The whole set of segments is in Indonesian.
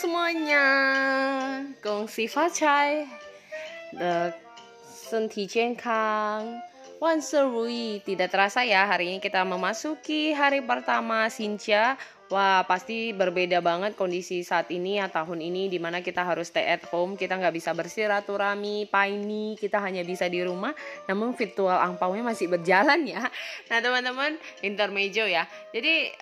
semuanya, Gong Si Fa Cai, The Senti Kang, Wan Serui. Tidak terasa ya, hari ini kita memasuki hari pertama Sincha. Wah, pasti berbeda banget kondisi saat ini ya tahun ini di mana kita harus stay at home, kita nggak bisa bersiraturami, paini, kita hanya bisa di rumah, namun virtual angpaunya masih berjalan ya. Nah teman-teman, intermejo ya. Jadi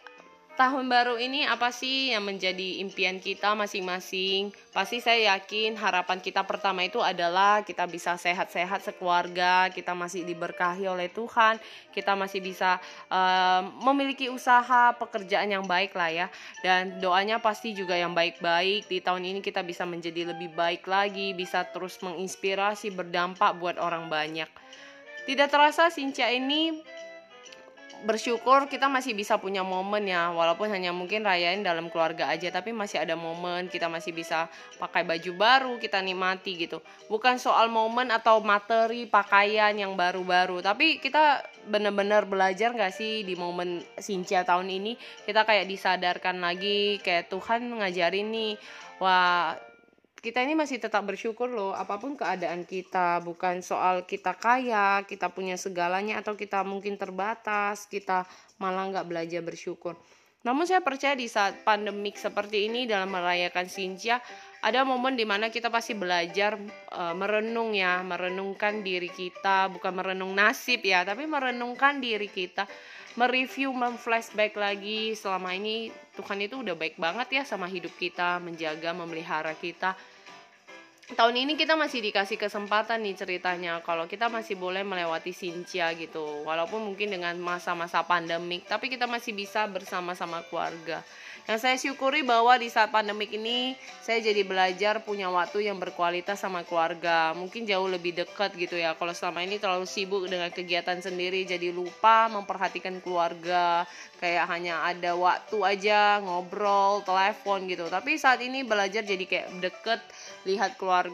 tahun baru ini apa sih yang menjadi impian kita masing-masing? Pasti saya yakin harapan kita pertama itu adalah kita bisa sehat-sehat sekeluarga, kita masih diberkahi oleh Tuhan, kita masih bisa uh, memiliki usaha pekerjaan yang baik lah ya. Dan doanya pasti juga yang baik-baik. Di tahun ini kita bisa menjadi lebih baik lagi, bisa terus menginspirasi, berdampak buat orang banyak. Tidak terasa Sinca ini bersyukur kita masih bisa punya momen ya walaupun hanya mungkin rayain dalam keluarga aja tapi masih ada momen kita masih bisa pakai baju baru kita nikmati gitu. Bukan soal momen atau materi pakaian yang baru-baru tapi kita bener-bener belajar gak sih di momen Sincia tahun ini? Kita kayak disadarkan lagi kayak Tuhan ngajarin nih wah kita ini masih tetap bersyukur loh apa pun keadaan kita bukan soal kita kaya kita punya segalanya atau kita mungkin terbatas kita malah nggak belajar bersyukur namun saya percaya di saat pandemik seperti ini dalam merayakan Sinja ada momen di mana kita pasti belajar e, merenung ya merenungkan diri kita bukan merenung nasib ya tapi merenungkan diri kita mereview memflashback lagi. Selama ini Tuhan itu udah baik banget ya sama hidup kita menjaga memelihara kita tahun ini kita masih dikasih kesempatan nih ceritanya kalau kita masih boleh melewati Sincia gitu walaupun mungkin dengan masa-masa pandemik tapi kita masih bisa bersama-sama keluarga yang saya syukuri bahwa di saat pandemik ini saya jadi belajar punya waktu yang berkualitas sama keluarga. Mungkin jauh lebih dekat gitu ya. Kalau selama ini terlalu sibuk dengan kegiatan sendiri jadi lupa memperhatikan keluarga. Kayak hanya ada waktu aja ngobrol, telepon gitu. Tapi saat ini belajar jadi kayak deket lihat keluarga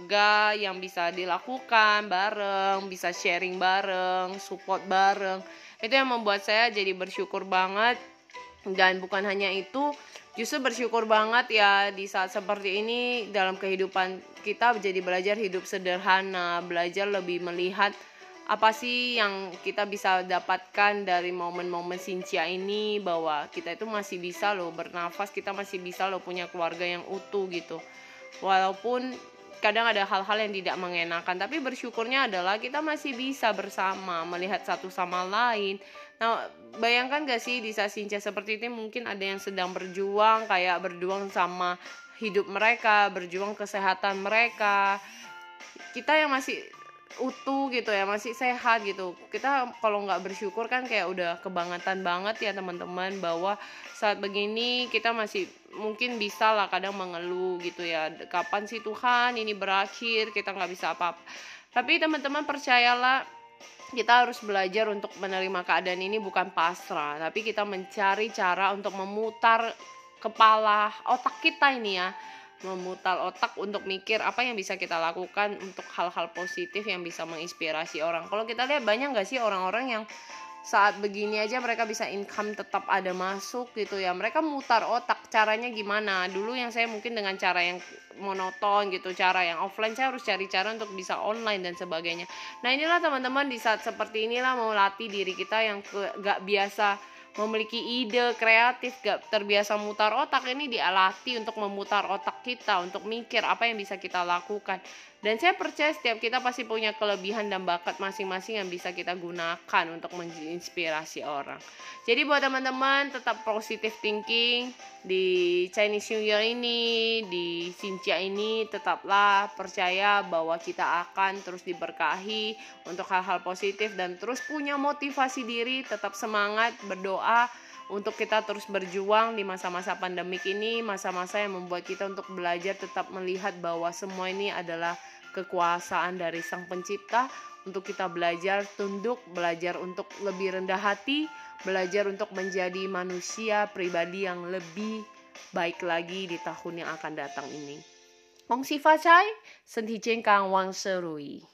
yang bisa dilakukan bareng, bisa sharing bareng, support bareng. Itu yang membuat saya jadi bersyukur banget dan bukan hanya itu justru bersyukur banget ya di saat seperti ini dalam kehidupan kita jadi belajar hidup sederhana belajar lebih melihat apa sih yang kita bisa dapatkan dari momen-momen sincia ini bahwa kita itu masih bisa loh bernafas kita masih bisa loh punya keluarga yang utuh gitu walaupun kadang ada hal-hal yang tidak mengenakan tapi bersyukurnya adalah kita masih bisa bersama melihat satu sama lain. Nah bayangkan gak sih di saat seperti ini mungkin ada yang sedang berjuang kayak berjuang sama hidup mereka berjuang kesehatan mereka. Kita yang masih utuh gitu ya masih sehat gitu. Kita kalau nggak bersyukur kan kayak udah kebangetan banget ya teman-teman bahwa saat begini kita masih mungkin bisa lah kadang mengeluh gitu ya. Kapan sih Tuhan ini berakhir kita nggak bisa apa-apa. Tapi teman-teman percayalah kita harus belajar untuk menerima keadaan ini bukan pasrah tapi kita mencari cara untuk memutar kepala otak kita ini ya memutar otak untuk mikir apa yang bisa kita lakukan untuk hal-hal positif yang bisa menginspirasi orang. Kalau kita lihat banyak nggak sih orang-orang yang saat begini aja mereka bisa income tetap ada masuk gitu ya. Mereka mutar otak caranya gimana? Dulu yang saya mungkin dengan cara yang monoton gitu cara yang offline saya harus cari cara untuk bisa online dan sebagainya. Nah inilah teman-teman di saat seperti inilah mau latih diri kita yang ke, gak biasa memiliki ide kreatif gak terbiasa mutar otak. Ini dialatih untuk memutar otak kita untuk mikir apa yang bisa kita lakukan dan saya percaya setiap kita pasti punya kelebihan dan bakat masing-masing yang bisa kita gunakan untuk menginspirasi orang. Jadi buat teman-teman tetap positive thinking di Chinese New Year ini di Sincia ini tetaplah percaya bahwa kita akan terus diberkahi untuk hal-hal positif dan terus punya motivasi diri tetap semangat berdoa untuk kita terus berjuang di masa-masa pandemik ini, masa-masa yang membuat kita untuk belajar tetap melihat bahwa semua ini adalah kekuasaan dari Sang Pencipta untuk kita belajar tunduk, belajar untuk lebih rendah hati, belajar untuk menjadi manusia pribadi yang lebih baik lagi di tahun yang akan datang ini. Wang Sifacai, Senti Jengkang Wang Serui.